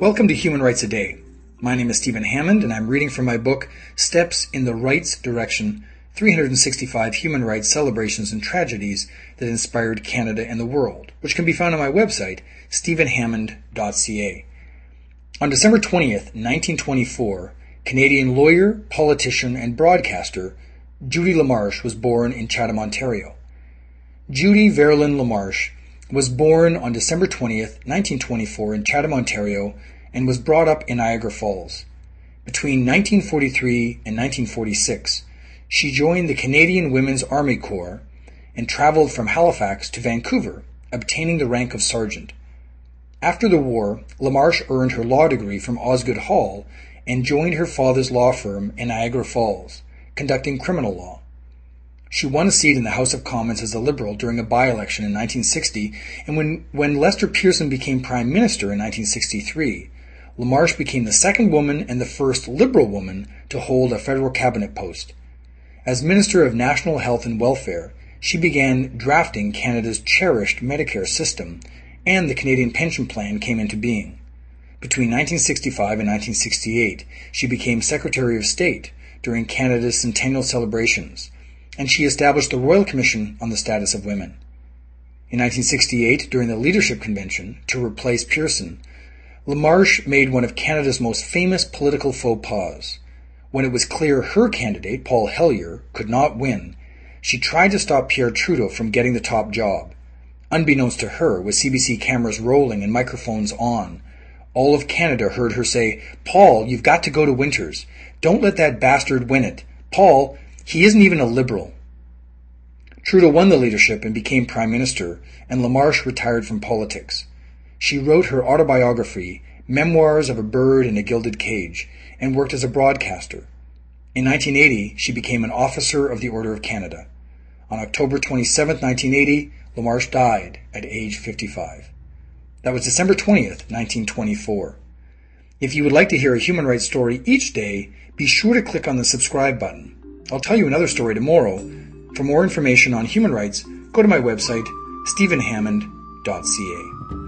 Welcome to Human Rights a Day. My name is Stephen Hammond, and I'm reading from my book, Steps in the Rights Direction 365 Human Rights Celebrations and Tragedies That Inspired Canada and the World, which can be found on my website, stephenhammond.ca. On December 20th, 1924, Canadian lawyer, politician, and broadcaster Judy LaMarsh was born in Chatham, Ontario. Judy Verlyn LaMarsh was born on December 20th, 1924 in Chatham, Ontario, and was brought up in Niagara Falls. Between 1943 and 1946, she joined the Canadian Women's Army Corps and traveled from Halifax to Vancouver, obtaining the rank of sergeant. After the war, LaMarsh earned her law degree from Osgoode Hall and joined her father's law firm in Niagara Falls, conducting criminal law. She won a seat in the House of Commons as a Liberal during a by-election in 1960, and when, when Lester Pearson became Prime Minister in 1963, LaMarsh became the second woman and the first Liberal woman to hold a federal cabinet post. As Minister of National Health and Welfare, she began drafting Canada's cherished Medicare system, and the Canadian Pension Plan came into being. Between 1965 and 1968, she became Secretary of State during Canada's centennial celebrations, and she established the Royal Commission on the Status of Women. In 1968, during the Leadership Convention, to replace Pearson, LaMarsh made one of Canada's most famous political faux pas. When it was clear her candidate, Paul Hellyer, could not win, she tried to stop Pierre Trudeau from getting the top job. Unbeknownst to her, with CBC cameras rolling and microphones on, all of Canada heard her say, Paul, you've got to go to Winters. Don't let that bastard win it. Paul, he isn't even a liberal. Trudeau won the leadership and became prime minister, and LaMarsh retired from politics. She wrote her autobiography, Memoirs of a Bird in a Gilded Cage, and worked as a broadcaster. In 1980, she became an officer of the Order of Canada. On October 27, 1980, LaMarsh died at age 55. That was December 20th, 1924. If you would like to hear a human rights story each day, be sure to click on the subscribe button. I'll tell you another story tomorrow. For more information on human rights, go to my website, stephenhammond.ca.